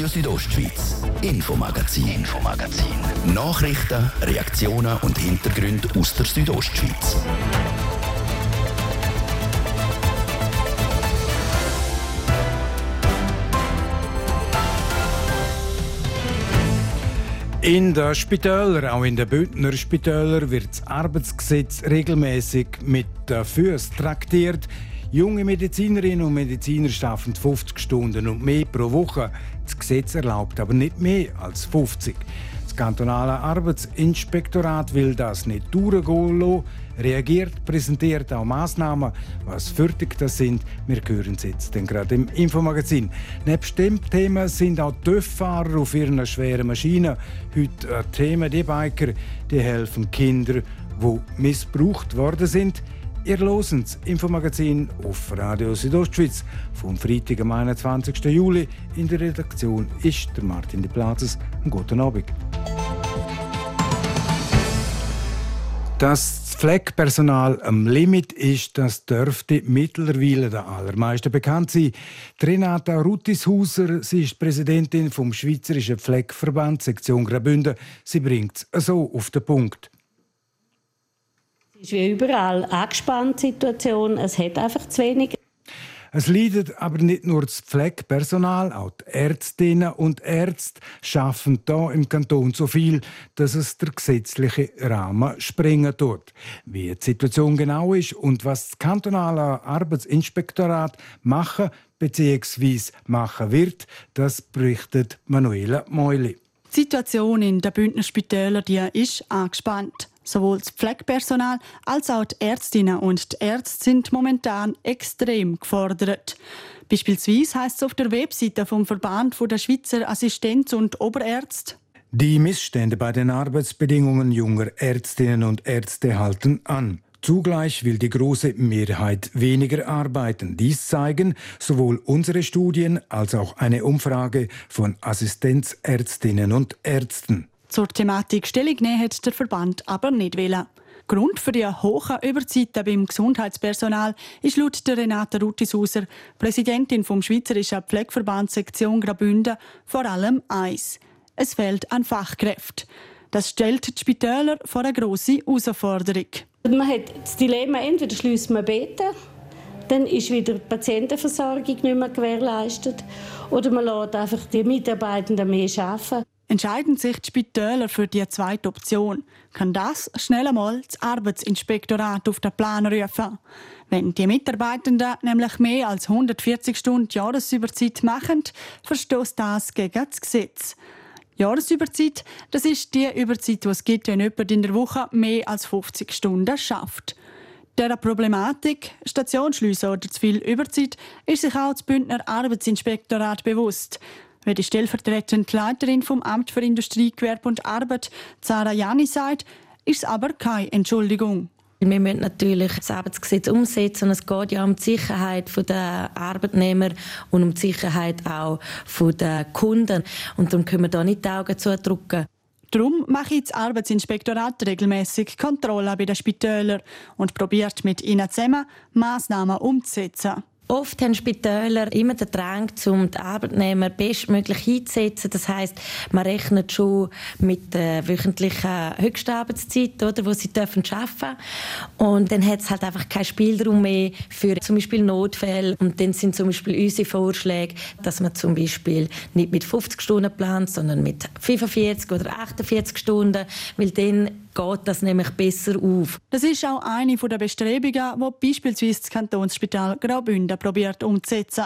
Radio Südostschweiz, Infomagazin, Infomagazin. Nachrichten, Reaktionen und Hintergründe aus der Südostschweiz. In den Spitälern, auch in den Bündner Spitälern, wird das Arbeitsgesetz regelmäßig mit den Füßen traktiert. Junge Medizinerinnen und Mediziner schaffen 50 Stunden und mehr pro Woche. Das Gesetz erlaubt aber nicht mehr als 50. Das kantonale Arbeitsinspektorat will das nicht durchgehen lassen, reagiert, präsentiert auch Massnahmen, was fertig das sind. Wir hören es jetzt gerade im Infomagazin. Neben dem Thema sind auch TÜV-Fahrer auf ihren schweren Maschinen heute ein Thema. Die Biker die helfen Kindern, die missbraucht worden sind. Ihr hört das Infomagazin auf Radio Südostschweiz vom Freitag, am 21. Juli. In der Redaktion ist der Martin de Plazes. Guten Abend. Dass das Pflegepersonal am Limit ist, das dürfte mittlerweile den allermeisten bekannt sein. Renata Ruttishauser, sie ist Präsidentin vom Schweizerischen Pflegeverband Sektion Graubünden. Sie bringt es so auf den Punkt. Es ist wie überall eine angespannte Situation. Es hat einfach zu wenig es leidet aber nicht nur das Pflegepersonal, auch die Ärztinnen und Ärzte schaffen da im Kanton so viel, dass es der gesetzliche Rahmen sprengen tut. Wie die Situation genau ist und was das kantonale Arbeitsinspektorat machen bzw. machen wird, das berichtet Manuela Meuli. Die Situation in den Bündner Spitälern ist angespannt. Sowohl das Pflegepersonal als auch die Ärztinnen und die Ärzte sind momentan extrem gefordert. Beispielsweise heißt es auf der Webseite vom Verband der Schweizer Assistenz- und Oberärzte, die Missstände bei den Arbeitsbedingungen junger Ärztinnen und Ärzte halten an. Zugleich will die große Mehrheit weniger arbeiten. Dies zeigen sowohl unsere Studien als auch eine Umfrage von Assistenzärztinnen und Ärzten. Zur Thematik Stellung nehmen hat der Verband aber nicht wählen. Grund für die hohen Überzeiten beim Gesundheitspersonal ist laut der Renate Ruttishauser, Präsidentin vom Schweizerischen Pflegeverband Sektion Graubünden, vor allem eins. Es fehlt an Fachkräften. Das stellt die Spitäler vor eine grosse Herausforderung. Man hat das Dilemma, entweder schließt man Betten, dann ist wieder die Patientenversorgung nicht mehr gewährleistet, oder man lässt einfach die Mitarbeitenden mehr arbeiten entscheiden sich die Spitäler für die zweite Option, kann das schnell einmal das Arbeitsinspektorat auf den Plan rufen. Wenn die Mitarbeitenden nämlich mehr als 140 Stunden Jahresüberzeit machen, verstößt das gegen das Gesetz. Jahresüberzeit, das ist die Überzeit, die es gibt, wenn jemand in der Woche mehr als 50 Stunden schafft. Der Problematik, Stationsschlüsse oder zu viel Überzeit, ist sich auch das Bündner Arbeitsinspektorat bewusst. Wie die stellvertretende Leiterin vom Amt für Industrie, Gewerbe und Arbeit, Zara Jani, sagt, ist es aber keine Entschuldigung. Wir müssen natürlich das Arbeitsgesetz umsetzen und es geht ja um die Sicherheit der Arbeitnehmer und um die Sicherheit auch der Kunden. Und darum können wir da nicht die Augen zudrücken. Darum mache ich das Arbeitsinspektorat regelmäßig Kontrollen bei den Spitälern und probiert mit ihnen zusammen Massnahmen umzusetzen. Oft haben Spitäler immer den Drang, um die Arbeitnehmer bestmöglich einzusetzen. Das heißt, man rechnet schon mit der wöchentlichen Höchstarbeitszeit, oder, wo sie dürfen arbeiten Und dann hat es halt einfach keinen Spielraum mehr für zum Beispiel Notfälle. Und dann sind zum Beispiel unsere Vorschläge, dass man zum Beispiel nicht mit 50 Stunden plant, sondern mit 45 oder 48 Stunden, weil dann geht das nämlich besser auf. Das ist auch eine der Bestrebungen, die beispielsweise das Kantonsspital Graubünden probiert umzusetzen.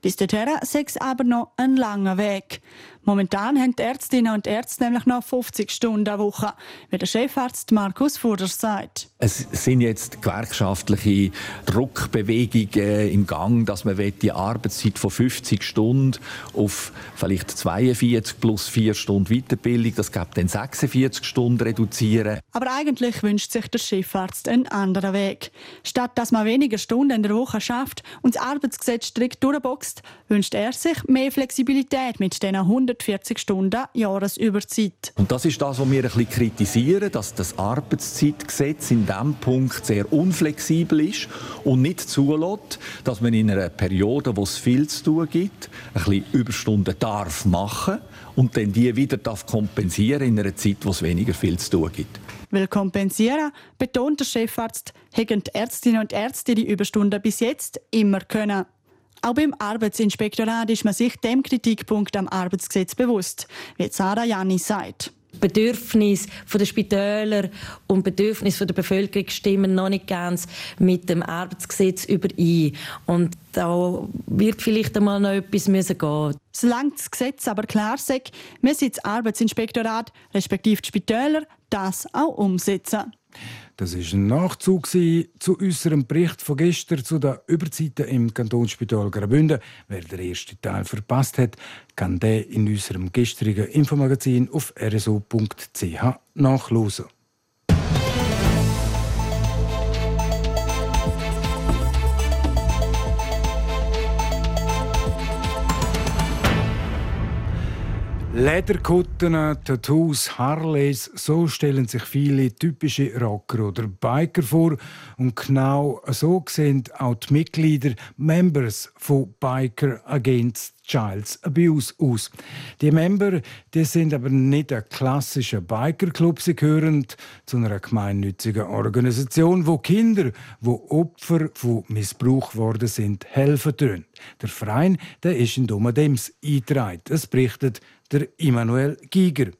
Bis dorthin sechs aber noch ein langer Weg. Momentan haben die Ärztinnen und Ärzte nämlich noch 50 Stunden eine Woche, wie der Chefarzt Markus Fuder sagt. Es sind jetzt gewerkschaftliche Druckbewegungen im Gang, dass man die Arbeitszeit von 50 Stunden auf vielleicht 42 plus 4 Stunden Weiterbildung, das gibt dann 46 Stunden reduzieren. Aber eigentlich wünscht sich der Chefarzt einen anderen Weg. Statt dass man weniger Stunden in der Woche schafft und das Arbeitsgesetz strikt durchboxt, wünscht er sich mehr Flexibilität mit diesen 140 Stunden Jahresüberzeit. Und das ist das, was wir ein bisschen kritisieren, dass das Arbeitszeitgesetz in diesem Punkt sehr unflexibel ist und nicht zulässt, dass man in einer Periode, wo es viel zu tun gibt, ein bisschen Überstunden darf machen und dann die wieder darf kompensieren in einer Zeit, wo es weniger viel zu tun gibt. Will kompensieren, betont der Chefarzt, hätten die Ärztinnen und Ärzte die Überstunden bis jetzt immer können. Auch beim Arbeitsinspektorat ist man sich dem Kritikpunkt am Arbeitsgesetz bewusst, wie Sarah Janni sagt. Bedürfnis der Spitäler und Bedürfnis der Bevölkerung stimmen noch nicht ganz mit dem Arbeitsgesetz überein. Und da wird vielleicht einmal noch etwas müssen gehen. Solange das Gesetz aber klar sagt, müssen das Arbeitsinspektorat respektive die Spitäler das auch umsetzen. Das ist ein Nachzug zu unserem Bericht von gestern zu den Überzeiten im Kantonsspital Graubünden. Wer den ersten Teil verpasst hat, kann den in unserem gestrigen Infomagazin auf rso.ch nachlesen. Lederkutten, Tattoos, Harleys, so stellen sich viele typische Rocker oder Biker vor. Und genau so sehen auch die Mitglieder, Members von Biker Against Child's Abuse aus. Die Member die sind aber nicht ein klassischer Bikerclub, sie gehören zu einer gemeinnützigen Organisation, wo Kinder, wo Opfer von Missbrauch worden sind, helfen tun. Der Verein der ist in Domadems eingetragen. Es berichtet der Immanuel Giger.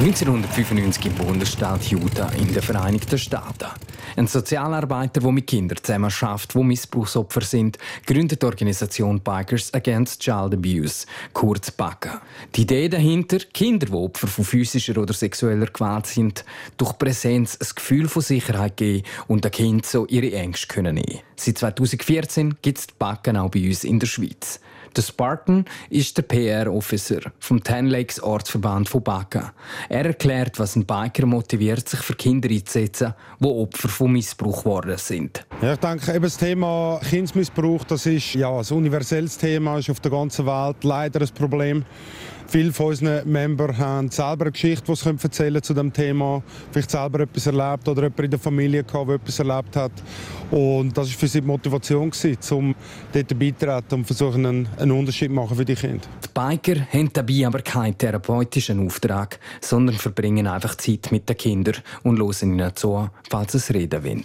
(1995) im Bundesstaat Utah in den Vereinigten Staaten. Ein Sozialarbeiter, der mit Kindern zusammen schafft, die Missbrauchsopfer sind, gründet die Organisation Bikers Against Child Abuse, kurz BACA. Die Idee dahinter, Kinder, die Opfer von physischer oder sexueller Gewalt sind, durch Präsenz ein Gefühl von Sicherheit geben und den Kind so ihre Ängste können nehmen. Seit 2014 gibt es BACA auch bei uns in der Schweiz. Der Spartan ist der PR-Officer vom Ten Lakes Ortsverband von Baca. Er erklärt, was ein Biker motiviert, sich für Kinder einzusetzen, die Opfer von Missbrauch geworden sind. Ja, ich denke, eben das Thema Kindesmissbrauch, das ist ja ein universelles Thema, ist auf der ganzen Welt leider ein Problem. Viele von unseren Membern haben selber eine Geschichte, die sie erzählen zu dem Thema. Vielleicht selber etwas erlebt oder jemand in der Familie der etwas erlebt hat. Und das war für sie die Motivation, um dort beizutreten und versuchen, einen, einen Unterschied machen für die Kinder. Die Biker haben dabei aber keinen therapeutischen Auftrag, sondern verbringen einfach Zeit mit den Kindern und hören ihnen zu, falls es reden wollen.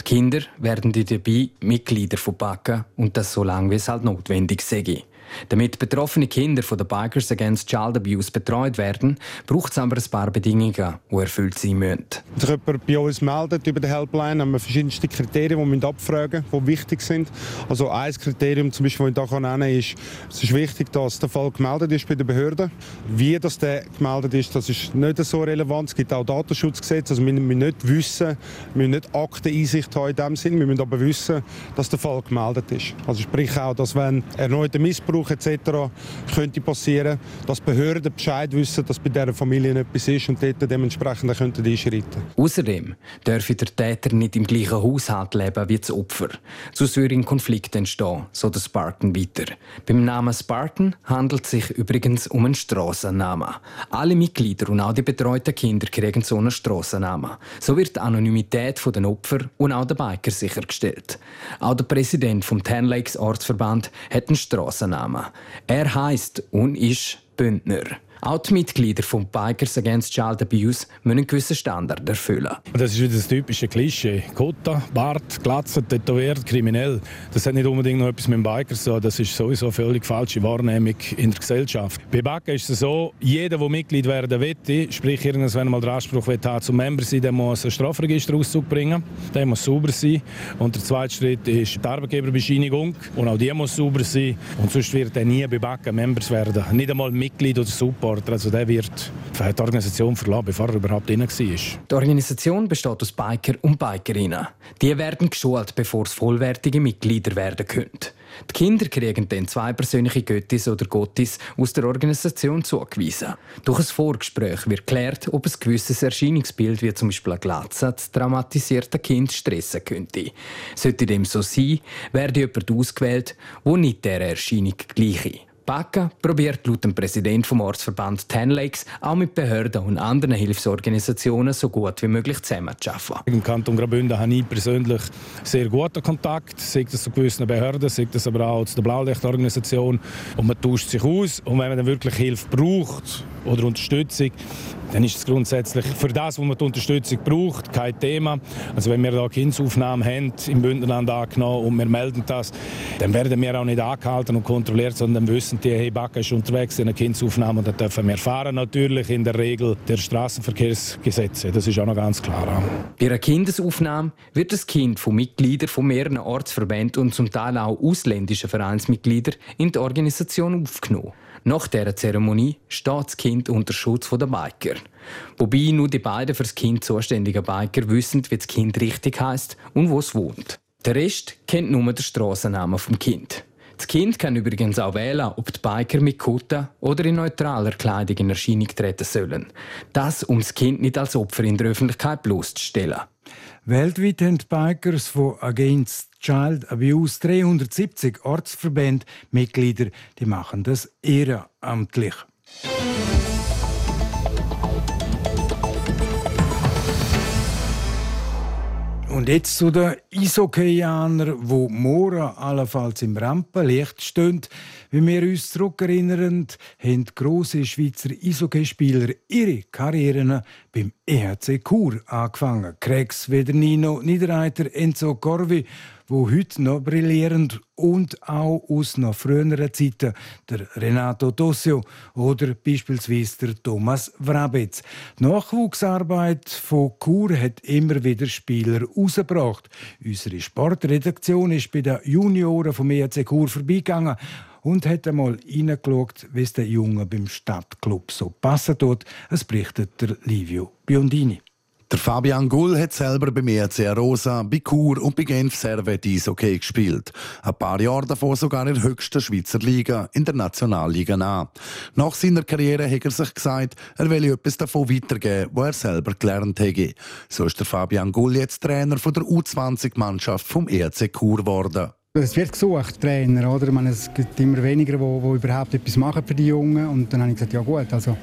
Die Kinder werden dabei Mitglieder von Backen und das so lange, wie es halt notwendig sei. Damit betroffene Kinder von den Bikers Against Child Abuse betreut werden, braucht es aber ein paar Bedingungen, die erfüllt sein müssen. Wenn sich jemand bei uns meldet über die Helpline, haben wir verschiedenste Kriterien, die wir abfragen die wichtig sind. Also ein Kriterium, zum Beispiel, das ich hier nennen kann, ist, es ist wichtig, dass der Fall gemeldet ist bei den Behörden. Wie das der gemeldet ist, das ist nicht so relevant. Es gibt auch Datenschutzgesetze, also wir müssen nicht wissen, wir müssen nicht Akteneinsicht haben in dem Sinn, wir müssen aber wissen, dass der Fall gemeldet ist. Also sprich auch, dass wenn erneuter Missbrauch Missbrauch etc. könnte passieren, dass Behörden Bescheid wissen, dass bei dieser Familie etwas ist und dort dementsprechend könnten einschreiten. Außerdem dürfe der Täter nicht im gleichen Haushalt leben wie das Opfer. Sonst würde ein Konflikt entstehen, so der Spartan weiter. Beim Namen Spartan handelt es sich übrigens um einen Strassennamen. Alle Mitglieder und auch die betreuten Kinder kriegen so einen Strassennamen. So wird die Anonymität der Opfer und auch der Biker sichergestellt. Auch der Präsident vom Ten Lakes Ortsverband hat einen Strassennamen. Namen. Er heißt und ist Bündner. Auch die Mitglieder von Bikers Against Child Abuse müssen einen gewissen Standard erfüllen. Das ist wieder das typische Klischee. Kota, Bart, Glatze, tätowiert, kriminell. Das hat nicht unbedingt noch etwas mit dem Biker zu tun. Das ist sowieso eine völlig falsche Wahrnehmung in der Gesellschaft. Bei Backen ist es so, jeder, der Mitglied werden will, sprich irgendwann mal den Anspruch haben, zum Member sein, der muss einen Strafregisterauszug bringen. Der muss sauber sein. Und der zweite Schritt ist die Arbeitgeberbescheinigung. Und auch die muss sauber sein. Und sonst wird er nie bei Backen Members werden. Nicht einmal Mitglied oder Support Sportler. Also der wird die Organisation verlassen, bevor er überhaupt drin war. Die Organisation besteht aus Biker und Bikerinnen. Die werden geschult, bevor es vollwertige Mitglieder werden können. Die Kinder kriegen dann zwei persönliche Göttis oder Gottis aus der Organisation zugewiesen. Durch ein Vorgespräch wird geklärt, ob ein gewisses Erscheinungsbild, wie zum Beispiel ein Glatze, das traumatisierte Kind stressen könnte. Sollte dem so sein, werde jemand ausgewählt, der nicht der Erscheinung gleiche. Bacca probiert laut dem Präsident vom Ortsverband Ten Lakes auch mit Behörden und anderen Hilfsorganisationen so gut wie möglich zusammenzuarbeiten. Im Kanton Graubünden habe ich persönlich sehr guten Kontakt, sei das zu gewissen Behörden, sei das aber auch zu der Blaulichtorganisation. Und man tauscht sich aus und wenn man dann wirklich Hilfe braucht oder Unterstützung, dann ist es grundsätzlich für das, was man die Unterstützung braucht, kein Thema. Also wenn wir da Kindsaufnahmen haben, im Bündnerland angenommen und wir melden das, dann werden wir auch nicht angehalten und kontrolliert, sondern wissen die, hey, Backe ist unterwegs in einer Kindsaufnahme und dann dürfen wir fahren natürlich in der Regel der Straßenverkehrsgesetze. Das ist auch noch ganz klar. Bei einer Kindesaufnahme wird das Kind von Mitgliedern von mehreren Ortsverbänden und zum Teil auch ausländischen Vereinsmitgliedern in die Organisation aufgenommen. Nach dieser Zeremonie steht das Kind unter Schutz der Biker. Wobei nur die beiden für das Kind zuständigen Biker wissen, wie das Kind richtig heißt und wo es wohnt. Der Rest kennt nur den Strassennamen vom Kind. Das Kind kann übrigens auch wählen, ob die Biker mit Kutte oder in neutraler Kleidung in Erscheinung treten sollen. Das, um das Kind nicht als Opfer in der Öffentlichkeit bloßzustellen. Weltweit haben die Bikers von Against Child Abuse 370 Ortsverbände Mitglieder, die machen das ehrenamtlich. Und jetzt zu den Eishockeyanern, wo morgen allenfalls im Rampenlicht stehen. Wie wir uns zurückerinnern, haben grosse Schweizer Eishockeyspieler ihre Karrieren beim EHC Chur angefangen. Krex, Vedernino, Niederreiter, Enzo Corvi wo heute noch brillierend und auch aus noch früheren Zeiten der Renato Tossio oder beispielsweise der Thomas Vrabetz. Die Nachwuchsarbeit von Chur hat immer wieder Spieler rausgebracht. Unsere Sportredaktion ist bei den Junioren vom ERC Chur vorbeigegangen und hat einmal reingeschaut, wie es den Jungen beim Stadtclub so passen tut. Es berichtet der Livio Biondini. Der Fabian Gull hat selber bei mir ERC Rosa, bei Chur und bei Genf Servet Eishockey gespielt. Ein paar Jahre davor sogar in der höchsten Schweizer Liga, in der Nationalliga A. Nach seiner Karriere hat er sich gesagt, er will etwas davon weitergeben, was er selber gelernt hätte. So ist der Fabian Gull jetzt Trainer von der U20-Mannschaft vom ERC Chur geworden. Es wird gesucht, Trainer, oder? Ich meine, es gibt immer weniger, die überhaupt etwas machen für die Jungen. Und dann habe ich gesagt, ja gut, also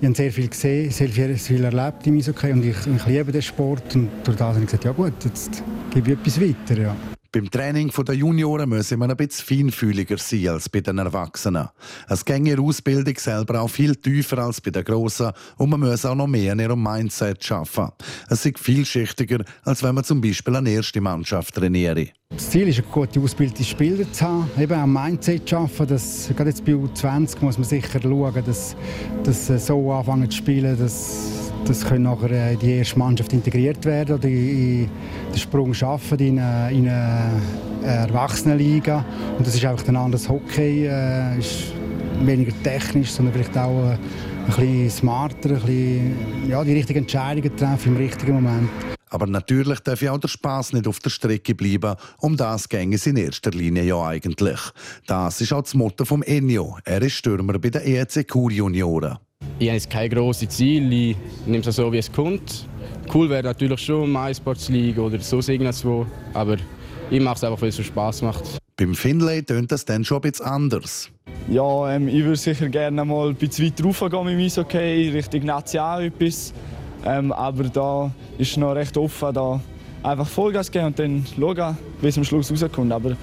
ich habe sehr viel gesehen, sehr viel, viel erlebt im Eishockey und ich, ich liebe den Sport. Und durch das habe ich gesagt, ja gut, jetzt gebe ich etwas weiter. Ja. Beim Training der Junioren müssen wir ein bisschen feinfühliger sein als bei den Erwachsenen. Es geht ihre Ausbildung selber auch viel tiefer als bei den Grossen und man muss auch noch mehr an ihrem Mindset arbeiten. Es ist vielschichtiger, als wenn man zum Beispiel eine erste Mannschaft trainiere. Das Ziel ist, gute ausgebildete Spieler zu haben, eben am Mindset zu arbeiten. Dass, gerade jetzt bei U20 muss man sicher schauen, dass, dass so anfangen zu spielen, dass das können nachher in die erste Mannschaft integriert werden oder in den Sprung schaffen in eine, in eine Erwachsenenliga. Und das ist einfach ein anderes Hockey, äh, ist weniger technisch, sondern vielleicht auch äh, ein bisschen smarter, ein bisschen, ja, die richtigen Entscheidungen treffen im richtigen Moment. Aber natürlich darf ja auch der Spaß nicht auf der Strecke bleiben. Um das ging es in erster Linie ja eigentlich. Das ist auch das Motto vom Ennio. Er ist Stürmer bei den EC Kur Junioren. Ich habe jetzt kein grosses Ziel. Ich nehme es so, wie es kommt. Cool wäre natürlich schon eine MySports League oder so irgendwo. Aber ich mache es einfach, weil es so Spass macht. Beim Finlay tönt das dann schon ein bisschen anders. Ja, ähm, ich würde sicher gerne mal ein bisschen weiter raufgehen mit dem Eishockey, Richtung National etwas. Ähm, aber da ist noch recht offen, da einfach Vollgas geben und dann schauen, wie es am Schluss rauskommt. Aber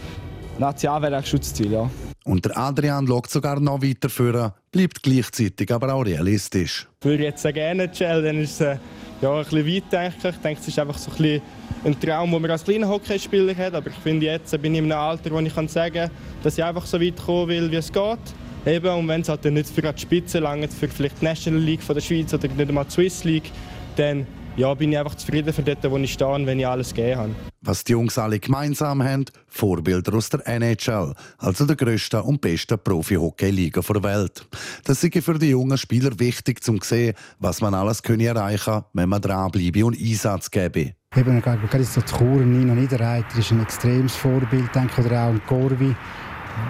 National wäre eigentlich schon das Ziel, ja. Und der Adrian schaut sogar noch weiter vor, bleibt gleichzeitig aber auch realistisch. Ich würde jetzt gerne Chell, dann ist es äh, ja, ein bisschen weit, denke ich. Denke, es ist einfach so ein, bisschen ein Traum, den man als kleiner Hockeyspieler hat. Aber ich finde, jetzt bin ich in einem Alter, wo ich sagen kann, dass ich einfach so weit kommen will, wie es geht. Eben, und wenn es halt nicht für die Spitze langt, für vielleicht die National League von der Schweiz oder nicht einmal die Swiss League, dann ja, bin ich einfach zufrieden für dort, wo ich stehe und wenn ich alles gegeben habe. Was die Jungs alle gemeinsam haben, Vorbilder aus der NHL, also der grössten und besten Profi-Hockey-Liga der Welt. Das ist für die jungen Spieler wichtig, um zu sehen, was man alles erreichen kann, wenn man dranbleibe und Einsatz gebe. Eben, gerade so zu Chur, Nino Niederreiter ist ein extremes Vorbild, denke oder auch ein Corvi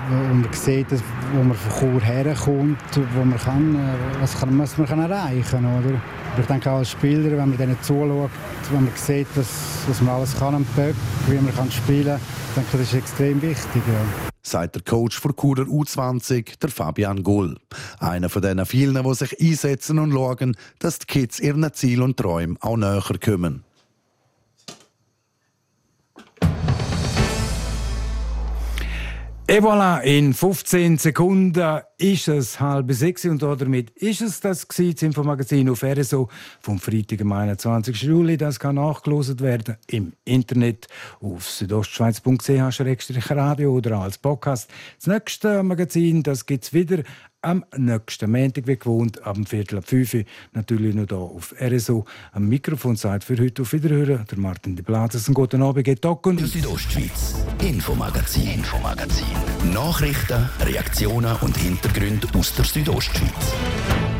wo man sieht, wo man von Chur herkommt, wo man kann, äh, was, kann, was man kann erreichen kann. Oder? Ich denke auch als Spieler, wenn man denen zuschaut, wenn man sieht, was, was man alles kann am Böck, wie man kann spielen kann, denke das ist extrem wichtig. Ja. Sagt der Coach für Churer U20, der Fabian Gull. Einer von den vielen, die sich einsetzen und schauen, dass die Kids ihren Ziel und Träumen auch näher kommen. Et voilà, in 15 Sekunden ist es halb sechs und damit ist es das Infomagazin auf RSO vom Freitag, am 21. Juli. Das kann nachgelost werden im Internet auf südostschweiz.ch-radio oder als Podcast. Das nächste Magazin, das gibt's wieder am nächsten Montag, wie gewohnt, am Viertel ab 5 Uhr. Natürlich noch hier auf RSO. Am Mikrofon sagt für heute auf Wiederhören der Martin de Blases. Guten Abend, geht und Südostschweiz, Infomagazin, Infomagazin. Nachrichten, Reaktionen und Hintergründe aus der Südostschweiz.